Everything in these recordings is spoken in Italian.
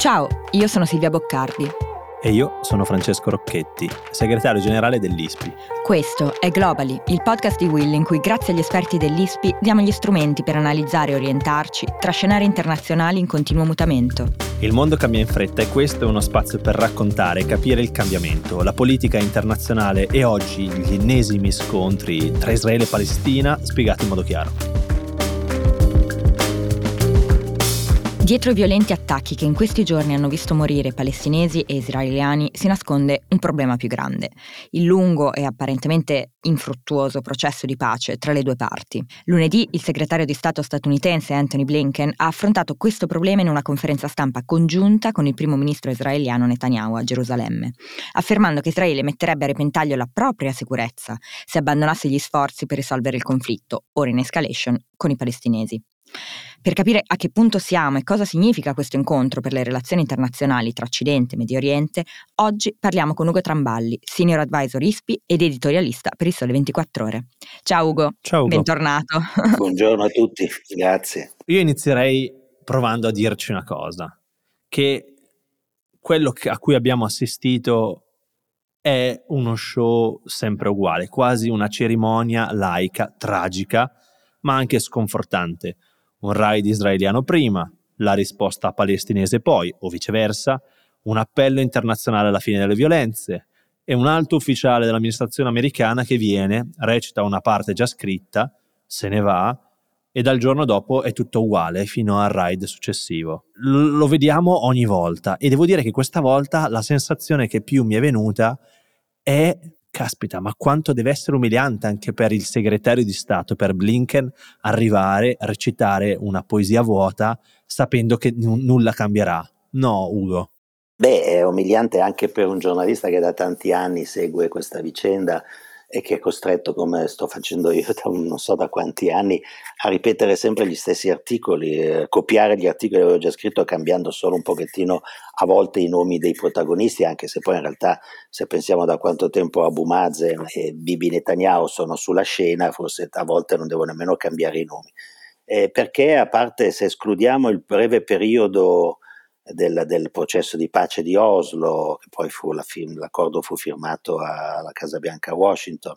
Ciao, io sono Silvia Boccardi. E io sono Francesco Rocchetti, segretario generale dell'ISPI. Questo è Globally, il podcast di Will in cui grazie agli esperti dell'ISPI diamo gli strumenti per analizzare e orientarci tra scenari internazionali in continuo mutamento. Il mondo cambia in fretta e questo è uno spazio per raccontare e capire il cambiamento, la politica internazionale e oggi gli ennesimi scontri tra Israele e Palestina spiegati in modo chiaro. Dietro i violenti attacchi che in questi giorni hanno visto morire palestinesi e israeliani si nasconde un problema più grande, il lungo e apparentemente infruttuoso processo di pace tra le due parti. Lunedì il segretario di Stato statunitense Anthony Blinken ha affrontato questo problema in una conferenza stampa congiunta con il primo ministro israeliano Netanyahu a Gerusalemme, affermando che Israele metterebbe a repentaglio la propria sicurezza se abbandonasse gli sforzi per risolvere il conflitto, ora in escalation, con i palestinesi. Per capire a che punto siamo e cosa significa questo incontro per le relazioni internazionali tra Occidente e Medio Oriente, oggi parliamo con Ugo Tramballi, Senior Advisor ISPI ed editorialista per il Sole 24 Ore. Ciao Ugo, Ciao Ugo. bentornato. Buongiorno a tutti, grazie. Io inizierei provando a dirci una cosa, che quello a cui abbiamo assistito è uno show sempre uguale, quasi una cerimonia laica, tragica, ma anche sconfortante un raid israeliano prima, la risposta palestinese poi, o viceversa, un appello internazionale alla fine delle violenze e un alto ufficiale dell'amministrazione americana che viene, recita una parte già scritta, se ne va e dal giorno dopo è tutto uguale fino al raid successivo. L- lo vediamo ogni volta e devo dire che questa volta la sensazione che più mi è venuta è caspita, ma quanto deve essere umiliante anche per il segretario di Stato, per Blinken, arrivare a recitare una poesia vuota sapendo che n- nulla cambierà. No, Ugo. Beh, è umiliante anche per un giornalista che da tanti anni segue questa vicenda e che è costretto, come sto facendo io da non so da quanti anni, a ripetere sempre gli stessi articoli, eh, copiare gli articoli che avevo già scritto cambiando solo un pochettino a volte i nomi dei protagonisti, anche se poi in realtà se pensiamo da quanto tempo Abu Mazen e Bibi Netanyahu sono sulla scena, forse a volte non devo nemmeno cambiare i nomi. Eh, perché a parte se escludiamo il breve periodo del, del, processo di pace di Oslo, che poi fu la film, l'accordo fu firmato alla Casa Bianca a Washington,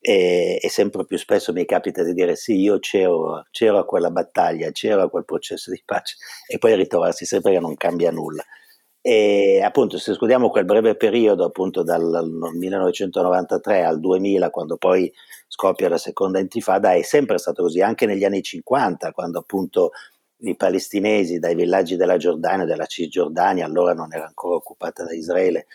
e, e, sempre più spesso mi capita di dire sì, io c'ero, c'ero a quella battaglia, c'ero a quel processo di pace, e poi ritrovarsi sempre che non cambia nulla. E appunto, se escludiamo quel breve periodo, appunto dal 1993 al 2000, quando poi scoppia la seconda intifada, è sempre stato così, anche negli anni 50, quando appunto i palestinesi dai villaggi della Giordania, della Cisgiordania, allora non era ancora occupata da Israele,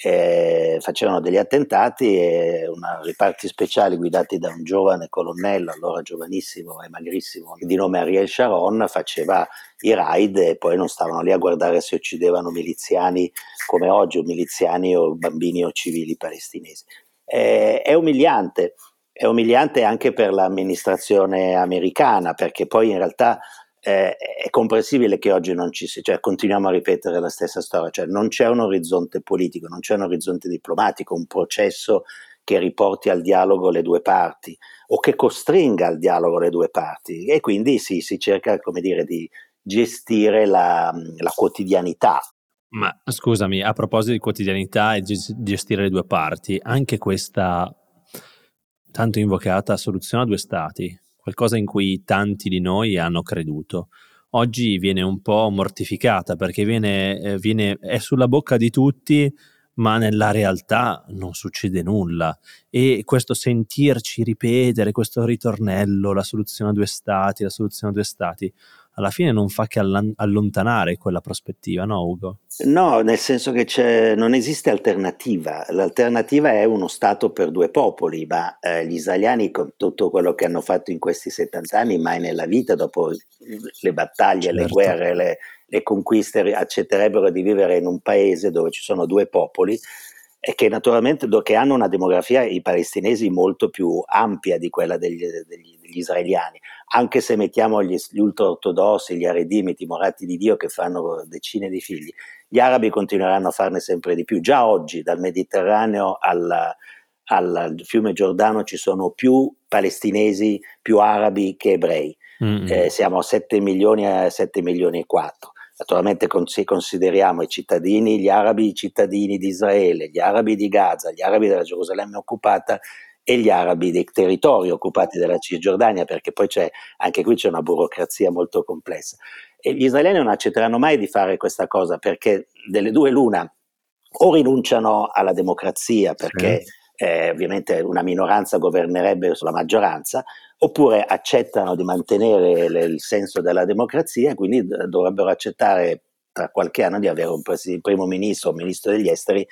eh, facevano degli attentati e una riparti speciali guidati da un giovane colonnello, allora giovanissimo e magrissimo, di nome Ariel Sharon, faceva i raid e poi non stavano lì a guardare se uccidevano miliziani come oggi, o miliziani o bambini o civili palestinesi. Eh, è umiliante, è umiliante anche per l'amministrazione americana, perché poi in realtà eh, è comprensibile che oggi non ci sia, cioè continuiamo a ripetere la stessa storia, cioè non c'è un orizzonte politico, non c'è un orizzonte diplomatico, un processo che riporti al dialogo le due parti o che costringa al dialogo le due parti e quindi sì, si cerca come dire di gestire la, la quotidianità. Ma scusami, a proposito di quotidianità e gestire le due parti, anche questa tanto invocata soluzione a due stati, qualcosa in cui tanti di noi hanno creduto. Oggi viene un po' mortificata perché viene, eh, viene, è sulla bocca di tutti, ma nella realtà non succede nulla. E questo sentirci ripetere, questo ritornello, la soluzione a due stati, la soluzione a due stati, alla fine non fa che allontanare quella prospettiva, no Ugo? No, nel senso che non esiste alternativa. L'alternativa è uno Stato per due popoli, ma eh, gli israeliani con tutto quello che hanno fatto in questi 70 anni, mai nella vita, dopo le battaglie, certo. le guerre, le, le conquiste, accetterebbero di vivere in un paese dove ci sono due popoli e che naturalmente che hanno una demografia, i palestinesi, molto più ampia di quella degli, degli, degli israeliani anche se mettiamo gli, gli ultraortodossi, gli aredimi, i timorati di Dio che fanno decine di figli, gli arabi continueranno a farne sempre di più. Già oggi dal Mediterraneo al, al fiume Giordano ci sono più palestinesi, più arabi che ebrei. Mm-hmm. Eh, siamo a 7 milioni a 7 milioni e 4. naturalmente se consideriamo i cittadini, gli arabi i cittadini di Israele, gli arabi di Gaza, gli arabi della Gerusalemme occupata e gli arabi dei territori occupati dalla Cisgiordania, perché poi c'è, anche qui c'è una burocrazia molto complessa. E gli israeliani non accetteranno mai di fare questa cosa perché delle due l'una o rinunciano alla democrazia perché sì. eh, ovviamente una minoranza governerebbe sulla maggioranza, oppure accettano di mantenere le, il senso della democrazia e quindi dovrebbero accettare tra qualche anno di avere un primo ministro o ministro degli esteri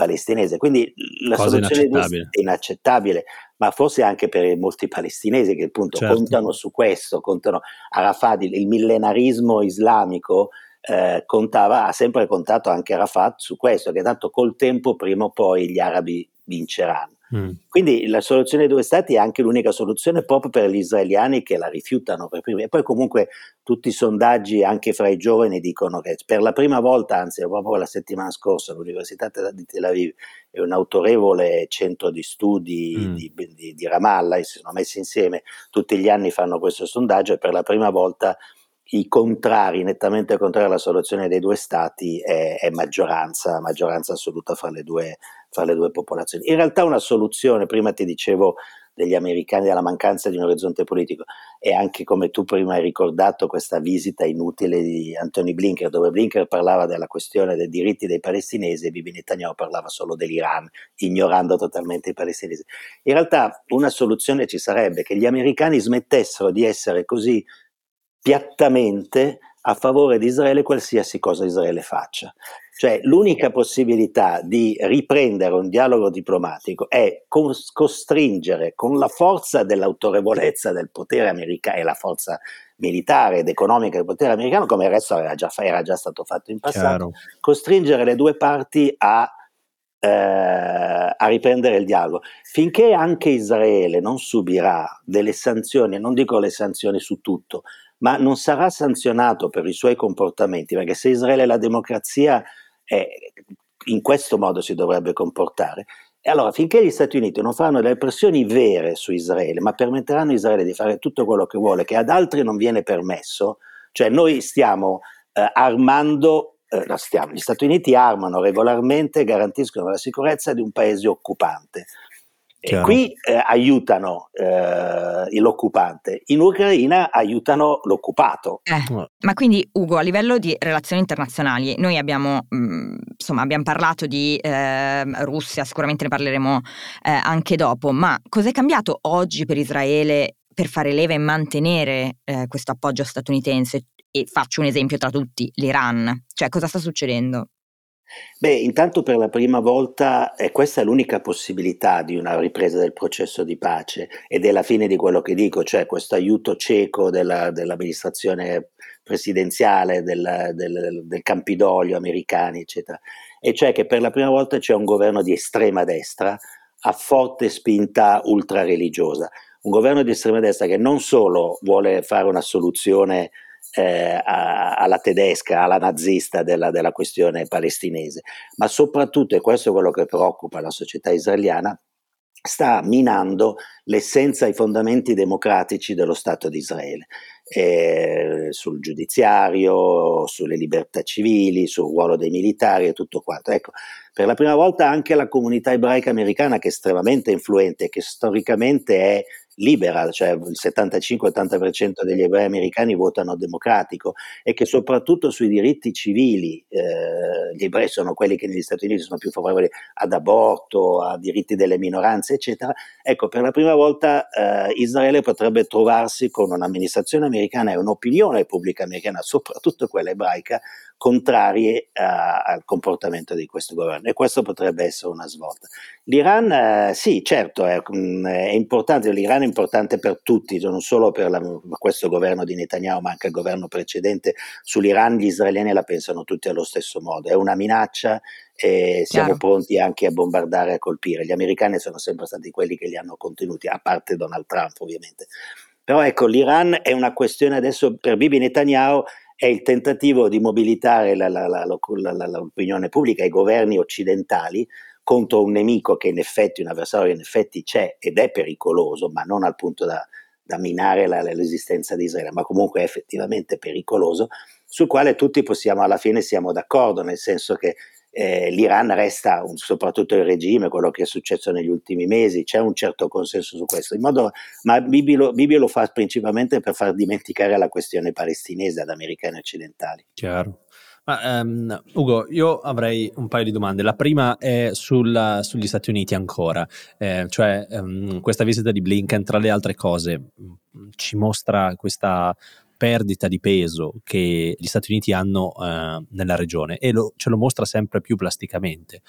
palestinese. Quindi la Cosa soluzione è inaccettabile, ma forse anche per molti palestinesi che appunto certo. contano su questo, contano Arafat, il, il millenarismo islamico eh, contava, ha sempre contato anche Arafat su questo, che tanto col tempo prima o poi gli arabi vinceranno. Mm. Quindi la soluzione dei due stati è anche l'unica soluzione proprio per gli israeliani che la rifiutano per primi. E poi comunque tutti i sondaggi anche fra i giovani dicono che per la prima volta, anzi proprio la settimana scorsa, l'Università di Tel Aviv e un autorevole centro di studi mm. di, di, di Ramallah si sono messi insieme, tutti gli anni fanno questo sondaggio e per la prima volta i contrari, nettamente contrari alla soluzione dei due stati, è, è maggioranza, maggioranza assoluta fra le, due, fra le due popolazioni. In realtà una soluzione, prima ti dicevo degli americani della mancanza di un orizzonte politico e anche come tu prima hai ricordato questa visita inutile di Anthony Blinker dove Blinker parlava della questione dei diritti dei palestinesi e Bibi Netanyahu parlava solo dell'Iran ignorando totalmente i palestinesi in realtà una soluzione ci sarebbe che gli americani smettessero di essere così piattamente a favore di Israele qualsiasi cosa Israele faccia. Cioè l'unica possibilità di riprendere un dialogo diplomatico è costringere con la forza dell'autorevolezza del potere americano e la forza militare ed economica del potere americano, come il resto era già, era già stato fatto in passato, Chiaro. costringere le due parti a, eh, a riprendere il dialogo. Finché anche Israele non subirà delle sanzioni, non dico le sanzioni su tutto, ma non sarà sanzionato per i suoi comportamenti, perché se Israele è la democrazia, eh, in questo modo si dovrebbe comportare. E allora, finché gli Stati Uniti non faranno delle pressioni vere su Israele, ma permetteranno a Israele di fare tutto quello che vuole, che ad altri non viene permesso, cioè noi stiamo eh, armando eh, stiamo, gli Stati Uniti armano regolarmente garantiscono la sicurezza di un paese occupante. E qui eh, aiutano eh, l'occupante, in Ucraina aiutano l'occupato. Eh, ma quindi Ugo, a livello di relazioni internazionali, noi abbiamo, mh, mm, insomma, abbiamo parlato di ehm, Russia, sicuramente ne parleremo eh, anche dopo, ma cos'è cambiato oggi per Israele per fare leva e mantenere eh, questo appoggio statunitense? E faccio un esempio tra tutti, l'Iran. Cioè, cosa sta succedendo? Beh, intanto per la prima volta, e questa è l'unica possibilità di una ripresa del processo di pace ed è la fine di quello che dico, cioè questo aiuto cieco della, dell'amministrazione presidenziale, del, del, del Campidoglio americani, eccetera. E cioè che per la prima volta c'è un governo di estrema destra a forte spinta ultra-religiosa. Un governo di estrema destra che non solo vuole fare una soluzione eh, alla tedesca, alla nazista della, della questione palestinese, ma soprattutto, e questo è quello che preoccupa la società israeliana, sta minando l'essenza e i fondamenti democratici dello Stato di Israele, eh, sul giudiziario, sulle libertà civili, sul ruolo dei militari e tutto quanto. Ecco, per la prima volta anche la comunità ebraica americana, che è estremamente influente, che storicamente è libera, cioè il 75-80% degli ebrei americani votano democratico e che soprattutto sui diritti civili, eh, gli ebrei sono quelli che negli Stati Uniti sono più favorevoli ad aborto, a diritti delle minoranze, eccetera. Ecco, per la prima volta eh, Israele potrebbe trovarsi con un'amministrazione americana e un'opinione pubblica americana, soprattutto quella ebraica, contrarie a, al comportamento di questo governo e questo potrebbe essere una svolta. L'Iran, eh, sì, certo, è, mm, è, importante, l'Iran è importante per tutti, non solo per, la, questo governo di Netanyahu, ma anche il governo precedente. Sull'Iran gli israeliani la pensano tutti allo stesso modo, è una minaccia e siamo Chiaro. pronti anche a bombardare e a colpire. Gli americani sono sempre stati quelli che li hanno contenuti, a parte Donald Trump ovviamente. Però ecco, l'Iran è una questione adesso per Bibi Netanyahu è il tentativo di mobilitare la, la, la, l'opinione pubblica, i governi occidentali contro un nemico che in effetti, un avversario in effetti c'è ed è pericoloso, ma non al punto da, da minare l'esistenza di Israele, ma comunque è effettivamente pericoloso, sul quale tutti possiamo alla fine siamo d'accordo, nel senso che eh, l'Iran resta, un, soprattutto il regime, quello che è successo negli ultimi mesi, c'è un certo consenso su questo, modo, ma Bibi lo, Bibi lo, fa principalmente per far dimenticare la questione palestinese ad americani occidentali. Chiaro. Ma, um, Ugo, io avrei un paio di domande. La prima è sul, sugli Stati Uniti ancora, eh, cioè um, questa visita di Blinken, tra le altre cose, ci mostra questa perdita di peso che gli Stati Uniti hanno eh, nella regione e lo, ce lo mostra sempre più plasticamente.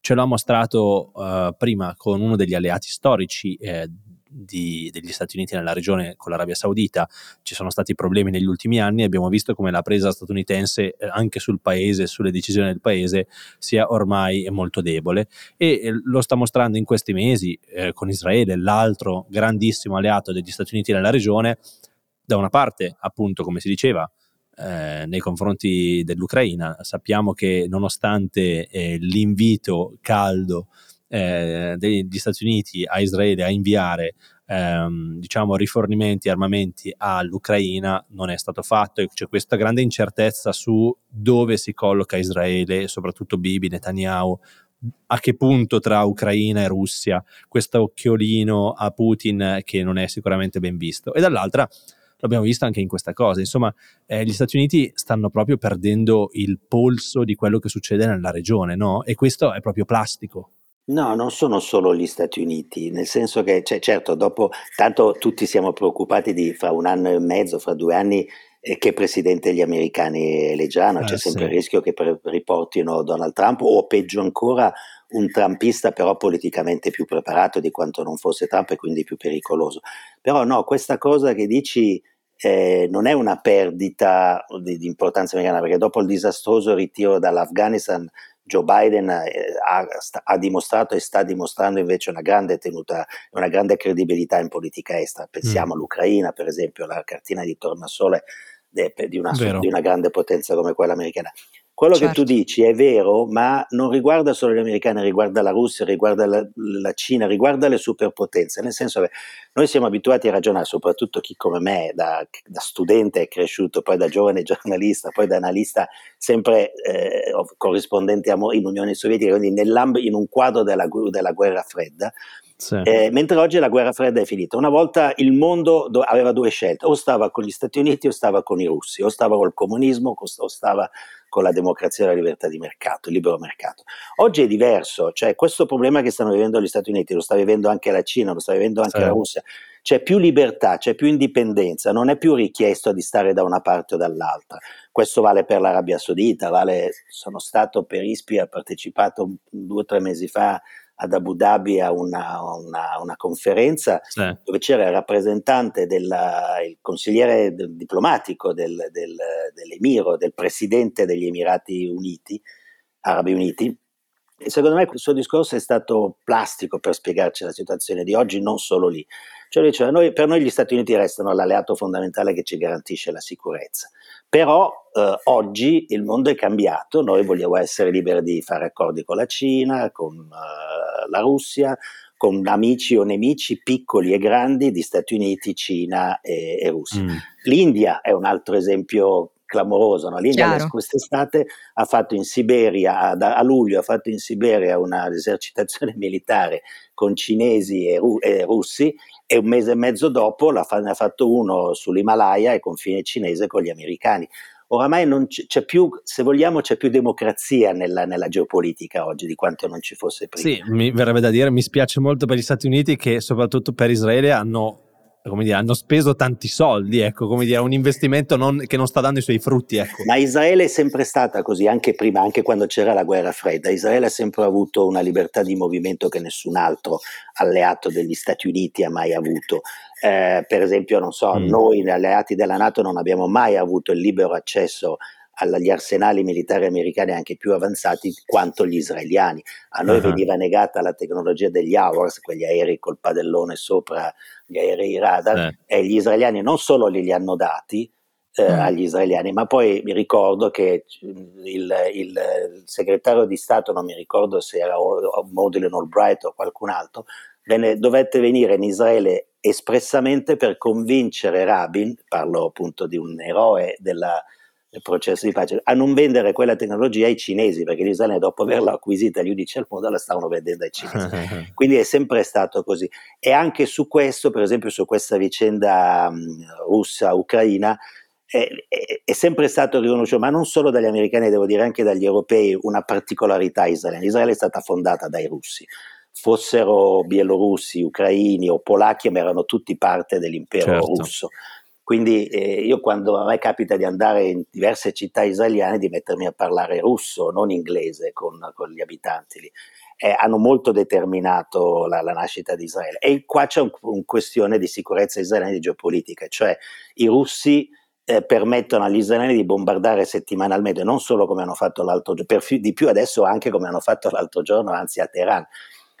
Ce l'ha mostrato eh, prima con uno degli alleati storici eh, di, degli Stati Uniti nella regione con l'Arabia Saudita. Ci sono stati problemi negli ultimi anni e abbiamo visto come la presa statunitense eh, anche sul paese, sulle decisioni del paese, sia ormai molto debole e eh, lo sta mostrando in questi mesi eh, con Israele, l'altro grandissimo alleato degli Stati Uniti nella regione, da una parte, appunto, come si diceva, eh, nei confronti dell'Ucraina. Sappiamo che nonostante eh, l'invito caldo eh, degli Stati Uniti a Israele a inviare ehm, diciamo rifornimenti, armamenti all'Ucraina, non è stato fatto e c'è questa grande incertezza su dove si colloca Israele, soprattutto Bibi, Netanyahu, a che punto tra Ucraina e Russia, questo occhiolino a Putin che non è sicuramente ben visto. E dall'altra l'abbiamo visto anche in questa cosa. Insomma, eh, gli Stati Uniti stanno proprio perdendo il polso di quello che succede nella regione, no? E questo è proprio plastico. No, non sono solo gli Stati Uniti, nel senso che, cioè, certo, dopo, tanto tutti siamo preoccupati di fra un anno e mezzo, fra due anni, eh, che presidente gli americani eleggeranno, eh, c'è sempre sì. il rischio che riportino Donald Trump o peggio ancora un trumpista però politicamente più preparato di quanto non fosse Trump e quindi più pericoloso. Però no, questa cosa che dici eh, non è una perdita di, di, importanza americana, perché dopo il disastroso ritiro dall'Afghanistan Joe Biden eh, ha, sta, ha, dimostrato e sta dimostrando invece una grande tenuta, una grande credibilità in politica estera. Pensiamo mm. all'Ucraina, per esempio, la cartina di tornasole di, una, di una grande potenza come quella americana. Quello certo. che tu certo. dici è vero, ma non riguarda solo gli americani, riguarda la Russia, riguarda la, la, Cina, riguarda le superpotenze, nel senso che noi siamo abituati a ragionare, soprattutto chi come me, da, da studente è cresciuto, poi da giovane giornalista, poi da analista, sempre eh, corrispondente in Unione Sovietica, quindi in un quadro della, della guerra fredda, sì. Eh, mentre oggi la guerra fredda è finita. Una volta il mondo do- aveva due scelte, o stava con gli Stati Uniti o stava con i russi, o stava col comunismo o stava con la democrazia e la libertà di mercato, il libero mercato. Oggi è diverso, cioè questo problema che stanno vivendo gli Stati Uniti, lo sta vivendo anche la Cina, lo sta vivendo anche sì. la Russia, c'è più libertà, c'è più indipendenza, non è più richiesto di stare da una parte o dall'altra. Questo vale per l'Arabia Saudita, vale, sono stato per ISPI, ho partecipato due o tre mesi fa ad Abu Dhabi a una, una, una conferenza sì. dove c'era il rappresentante, il consigliere del, diplomatico del, del, dell'Emiro, del presidente degli Emirati Uniti, Arabi Uniti, e secondo me il suo discorso è stato plastico per spiegarci la situazione di oggi, non solo lì. Cioè diceva, noi, per noi gli Stati Uniti restano l'alleato fondamentale che ci garantisce la sicurezza. Però eh, oggi il mondo è cambiato, noi vogliamo essere liberi di fare accordi con la Cina, con eh, la Russia, con amici o nemici piccoli e grandi di Stati Uniti, Cina e, e Russia. Mm. L'India è un altro esempio clamoroso. No? L'India quest'estate ha fatto in Siberia, a, a, luglio ha fatto in Siberia un'esercitazione militare con cinesi e, ru- e russi e un mese e mezzo dopo ne ha fatto uno sull'Himalaya e confine cinese con gli americani. Oramai non c'è più, se vogliamo, c'è più democrazia nella, nella, geopolitica oggi di quanto non ci fosse prima. Sì, mi verrebbe da dire, mi spiace molto per gli Stati Uniti che soprattutto per Israele hanno come dire, hanno speso tanti soldi, ecco, come dire, un investimento non, che non sta dando i suoi frutti. Ecco. Ma Israele è sempre stata così, anche prima, anche quando c'era la guerra fredda. Israele ha sempre avuto una libertà di movimento che nessun altro alleato degli Stati Uniti ha mai avuto. Eh, per esempio, non so, mm. noi alleati della Nato non abbiamo mai avuto il libero accesso agli arsenali militari americani anche più avanzati quanto gli israeliani. A noi uh-huh. veniva negata la tecnologia degli Hours, quegli aerei col padellone sopra gli aerei radar, uh e gli israeliani non solo li, li hanno dati, eh, uh agli israeliani, ma poi mi ricordo che il, il, il, segretario di Stato, non mi ricordo se era Madeleine Albright o qualcun altro, venne, dovette venire in Israele espressamente per convincere Rabin, parlo appunto di un eroe della, del processo di pace, a non vendere quella tecnologia ai cinesi, perché gli israeliani dopo averla acquisita agli unici al mondo la stavano vendendo ai cinesi. Quindi è sempre stato così. E anche su questo, per esempio su questa vicenda russa-ucraina, è, è, è, sempre stato riconosciuto, ma non solo dagli americani, devo dire anche dagli europei, una particolarità israeliana. Israele è stata fondata dai russi, fossero bielorussi, ucraini o polacchi, ma erano tutti parte dell'impero certo. russo. Quindi eh, io quando a me capita di andare in diverse città israeliane di mettermi a parlare russo, non inglese con, con gli abitanti lì. Eh, hanno molto determinato la, la, nascita di Israele. E qua c'è una un questione di sicurezza israeliana e di geopolitica, cioè i russi eh, permettono agli israeliani di bombardare settimanalmente, non solo come hanno fatto l'altro giorno, di più adesso anche come hanno fatto l'altro giorno, anzi a Teheran,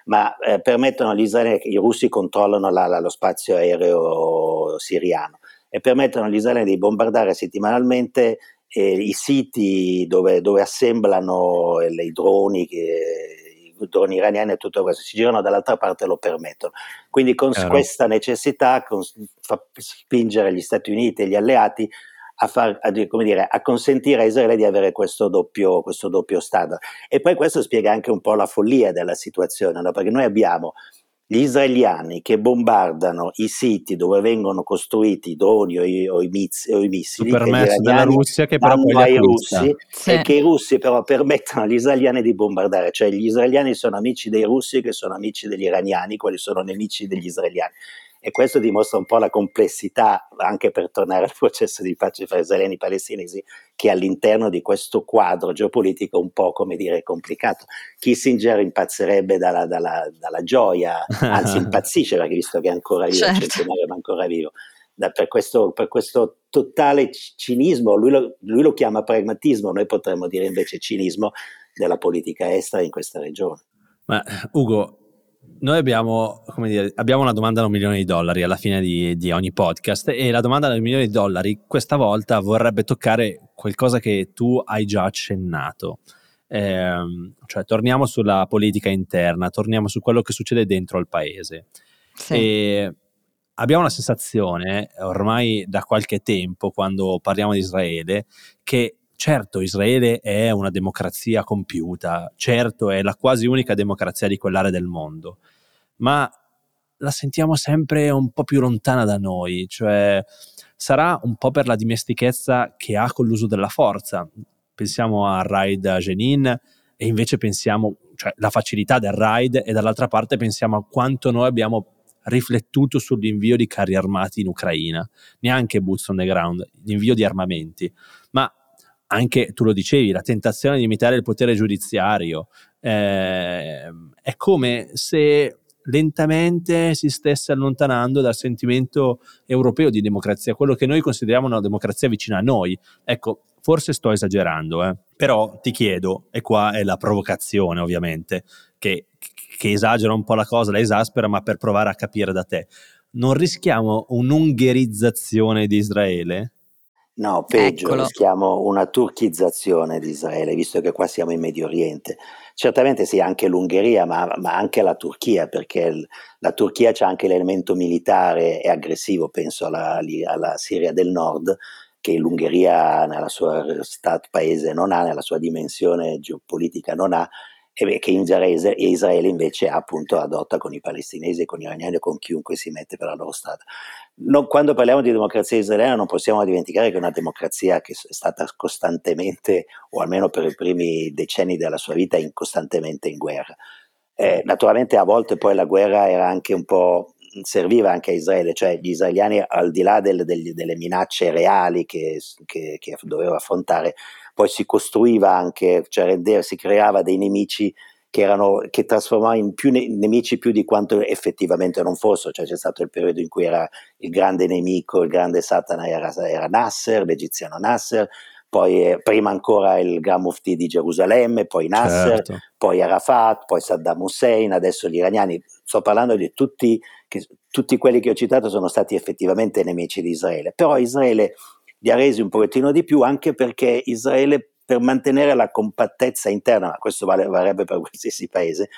ma eh, permettono agli israeliani, i russi controllano la, la, lo spazio aereo siriano e permettono agli israeliani di bombardare settimanalmente eh, i siti dove, dove assemblano eh, i droni che, droni iraniani e tutto questo, si girano dall'altra parte e lo permettono. Quindi con Chiaro. questa necessità con, fa spingere gli Stati Uniti e gli alleati a, far, a, dire, a, consentire a Israele di avere questo doppio, questo doppio standard. E poi questo spiega anche un po' la follia della situazione, no? perché noi abbiamo gli israeliani che bombardano i siti dove vengono costruiti i droni o i, o i, miz, o i missili permesso della Russia che però poi ai russi sì. e che i russi però permettono agli israeliani di bombardare. Cioè gli israeliani sono amici dei russi che sono amici degli iraniani quelli sono nemici degli israeliani e questo dimostra un po' la complessità, anche per tornare al processo di pace fra israeliani e palestinesi, che all'interno di questo quadro geopolitico un po', come dire, complicato. Kissinger impazzerebbe dalla, dalla, dalla gioia, anzi impazzisce perché visto che è ancora vivo, certo. il centenario è ancora vivo. Da, per, questo, per, questo, totale cinismo, lui lo, lui lo chiama pragmatismo, noi potremmo dire invece cinismo della politica estera in questa regione. Ma Ugo, noi abbiamo, dire, abbiamo, una domanda da un milione di dollari alla fine di, di, ogni podcast e la domanda da un milione di dollari questa volta vorrebbe toccare qualcosa che tu hai già accennato. Eh, cioè, torniamo sulla politica interna, torniamo su quello che succede dentro il paese. Sì. E abbiamo la sensazione, ormai da qualche tempo, quando parliamo di Israele, che certo Israele è una democrazia compiuta, certo è la quasi unica democrazia di quell'area del mondo, ma la sentiamo sempre un po' più lontana da noi, cioè sarà un po' per la dimestichezza che ha con l'uso della forza. Pensiamo a Raid Jenin e invece pensiamo, cioè la facilità del raid e dall'altra parte pensiamo a quanto noi abbiamo riflettuto sull'invio di carri armati in Ucraina, neanche boots on the ground, l'invio di armamenti, ma anche tu lo dicevi, la tentazione di imitare il potere giudiziario. Eh, è come se lentamente si stesse allontanando dal sentimento europeo di democrazia, quello che noi consideriamo una democrazia vicina a noi. Ecco, forse sto esagerando, eh? però ti chiedo, e qua è la provocazione ovviamente, che, che esagera un po' la cosa, la esaspera, ma per provare a capire da te. Non rischiamo un'ungherizzazione di Israele? No, peggio, Eccolo. rischiamo una turchizzazione di Israele, visto che qua siamo in Medio Oriente. Certamente sì, anche l'Ungheria, ma, ma anche la Turchia, perché l- la Turchia c'è anche l'elemento militare e aggressivo, penso alla, alla Siria del Nord, che l'Ungheria nella sua stat paese non ha, nella sua dimensione geopolitica non ha, che Israele, invece appunto adotta con i palestinesi, con gli iraniani con chiunque si mette per la loro strada. Non, quando parliamo di democrazia israeliana non possiamo dimenticare che è una democrazia che è stata costantemente, o almeno per i primi decenni della sua vita, in, costantemente in guerra. Eh, naturalmente a volte poi la guerra era anche un po' serviva anche a Israele, cioè gli israeliani al di là del, del, delle minacce reali che, che, che doveva affrontare, poi si costruiva anche, cioè rendeva, si creava dei nemici che, erano, che trasformava in più ne- nemici più di quanto effettivamente non fossero, cioè c'è stato il periodo in cui era il grande nemico, il grande Satana era, era Nasser, l'egiziano Nasser, poi eh, prima ancora il Gran Mufti di Gerusalemme, poi Nasser, certo. poi Arafat, poi Saddam Hussein, adesso gli iraniani, sto parlando di tutti, che, tutti quelli che ho citato sono stati effettivamente nemici di Israele, però Israele li ha resi un pochettino di più anche perché Israele per mantenere la compattezza interna, ma questo vale, varrebbe per qualsiasi paese,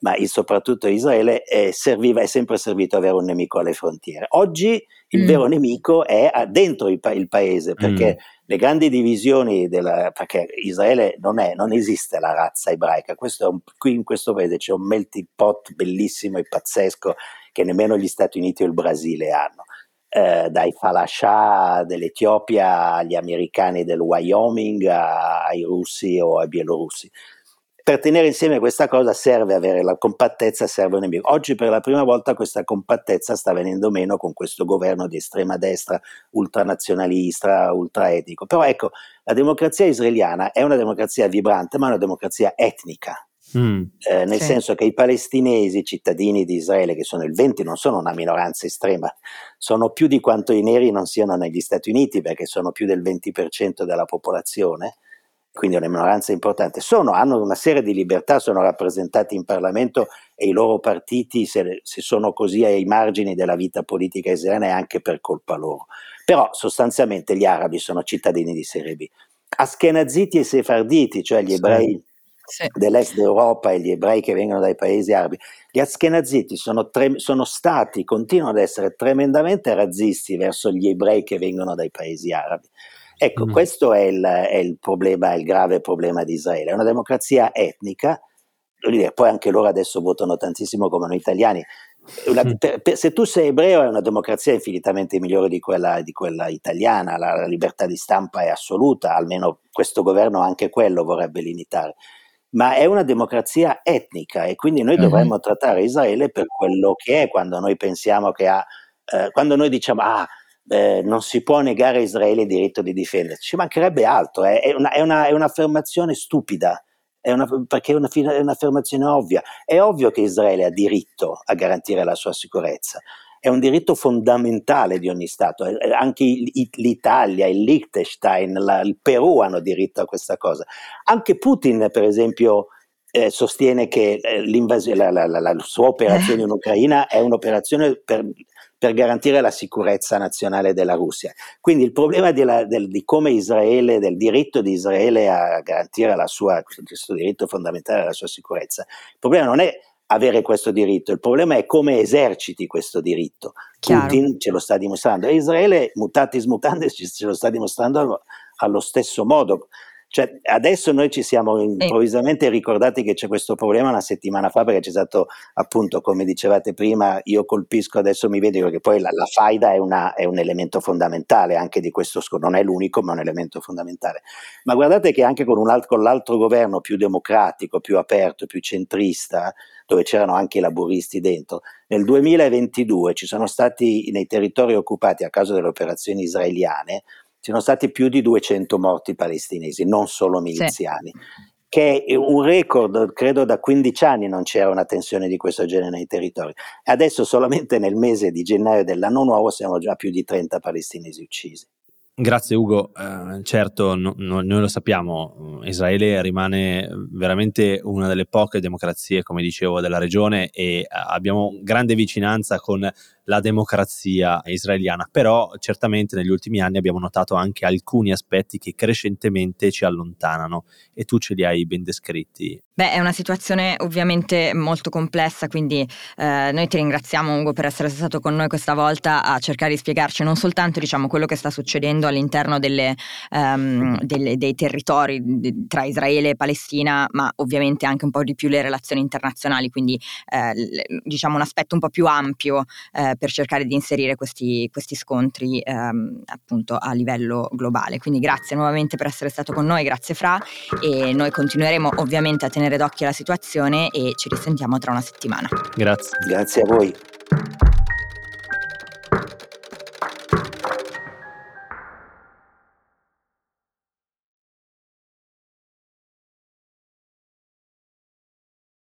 ma soprattutto Israele, è, serviva, è sempre servito avere un nemico alle frontiere. Oggi il mm. vero nemico è dentro il, pa- il paese, perché mm. le grandi divisioni della, perché Israele non, è, non esiste la razza ebraica, un, qui in questo paese c'è un melting pot bellissimo e pazzesco che nemmeno gli Stati Uniti o il Brasile hanno. Eh, dai falascià dell'Etiopia agli americani del Wyoming ai russi o ai bielorussi per tenere insieme questa cosa serve avere la compattezza, serve un nemico. Oggi per la prima volta questa compattezza sta venendo meno con questo governo di estrema destra, ultranazionalista, ultraetico. Però ecco, la democrazia israeliana è una democrazia vibrante, ma è una democrazia etnica. Mm, eh, nel sì. senso che i palestinesi, cittadini di Israele, che sono il 20, non sono una minoranza estrema, sono più di quanto i neri non siano negli Stati Uniti, perché sono più del 20% della popolazione quindi una minoranza importante, sono, hanno una serie di libertà, sono rappresentati in Parlamento e i loro partiti, se, se sono così ai margini della vita politica israeliana, è anche per colpa loro. Però sostanzialmente gli arabi sono cittadini di serie B. Askenaziti e sefarditi, cioè gli ebrei sì. dell'est d'Europa e gli ebrei che vengono dai paesi arabi, gli askenaziti sono, tre, sono stati, continuano ad essere tremendamente razzisti verso gli ebrei che vengono dai paesi arabi. Ecco, mm. questo è il, è il, problema, il grave problema di Israele. È una democrazia etnica, poi anche loro adesso votano tantissimo come noi italiani. Una, mm. per, per, se tu sei ebreo è una democrazia infinitamente migliore di quella, di quella italiana, la, la, libertà di stampa è assoluta, almeno questo governo anche quello vorrebbe limitare, ma è una democrazia etnica e quindi noi dovremmo trattare Israele per quello che è quando noi pensiamo che ha, eh, quando noi diciamo ah eh, non si può negare a Israele il diritto di difendersi, ci mancherebbe altro, eh. è, una, è, una, è, un'affermazione stupida, è una, perché è, una, è un'affermazione ovvia. È ovvio che Israele ha diritto a garantire la sua sicurezza, è un diritto fondamentale di ogni Stato, anche l'Italia, il Liechtenstein, la, il Perù hanno diritto a questa cosa. Anche Putin, per esempio, eh, sostiene che eh, la, la, la, sua operazione in Ucraina è un'operazione per per garantire la sicurezza nazionale della Russia. Quindi il problema di, la, del, di come Israele, del diritto di Israele a garantire la sua, questo diritto fondamentale alla sua sicurezza, il problema non è avere questo diritto, il problema è come eserciti questo diritto. Chiaro. Putin ce lo sta dimostrando e Israele, mutatis mutandis, ce lo sta dimostrando allo stesso modo. Cioè, adesso noi ci siamo improvvisamente ricordati che c'è questo problema una settimana fa perché c'è stato appunto, come dicevate prima, io colpisco, adesso mi vedo perché poi la, la faida è, una, è, un elemento fondamentale anche di questo scontro, non è l'unico ma è un elemento fondamentale. Ma guardate che anche con, altro, con l'altro governo più democratico, più aperto, più centrista, dove c'erano anche i laburisti dentro, nel 2022 ci sono stati nei territori occupati a causa delle operazioni israeliane ci sono stati più di 200 morti palestinesi, non solo miliziani. Sì. Che è un record, credo da 15 anni non c'era una tensione di questo genere nei territori. Adesso solamente nel mese di gennaio dell'anno nuovo siamo già più di 30 palestinesi uccisi. Grazie Ugo, eh, certo no, no, noi lo sappiamo, Israele rimane veramente una delle poche democrazie, come dicevo, della regione e eh, abbiamo grande vicinanza con la democrazia israeliana, però certamente negli ultimi anni abbiamo notato anche alcuni aspetti che crescentemente ci allontanano. E tu ce li hai ben descritti. Beh, è una situazione ovviamente molto complessa, quindi eh, noi ti ringraziamo Ugo per essere stato con noi questa volta a cercare di spiegarci non soltanto diciamo, quello che sta succedendo all'interno delle, um, delle, dei territori tra Israele e Palestina, ma ovviamente anche un po' di più le relazioni internazionali, quindi eh, diciamo un aspetto un po' più ampio eh, per cercare di inserire questi, questi scontri ehm, appunto a livello globale. Quindi grazie nuovamente per essere stato con noi, grazie Fra e noi continueremo ovviamente a tenere d'occhio la situazione e ci risentiamo tra una settimana. Grazie. Grazie a voi.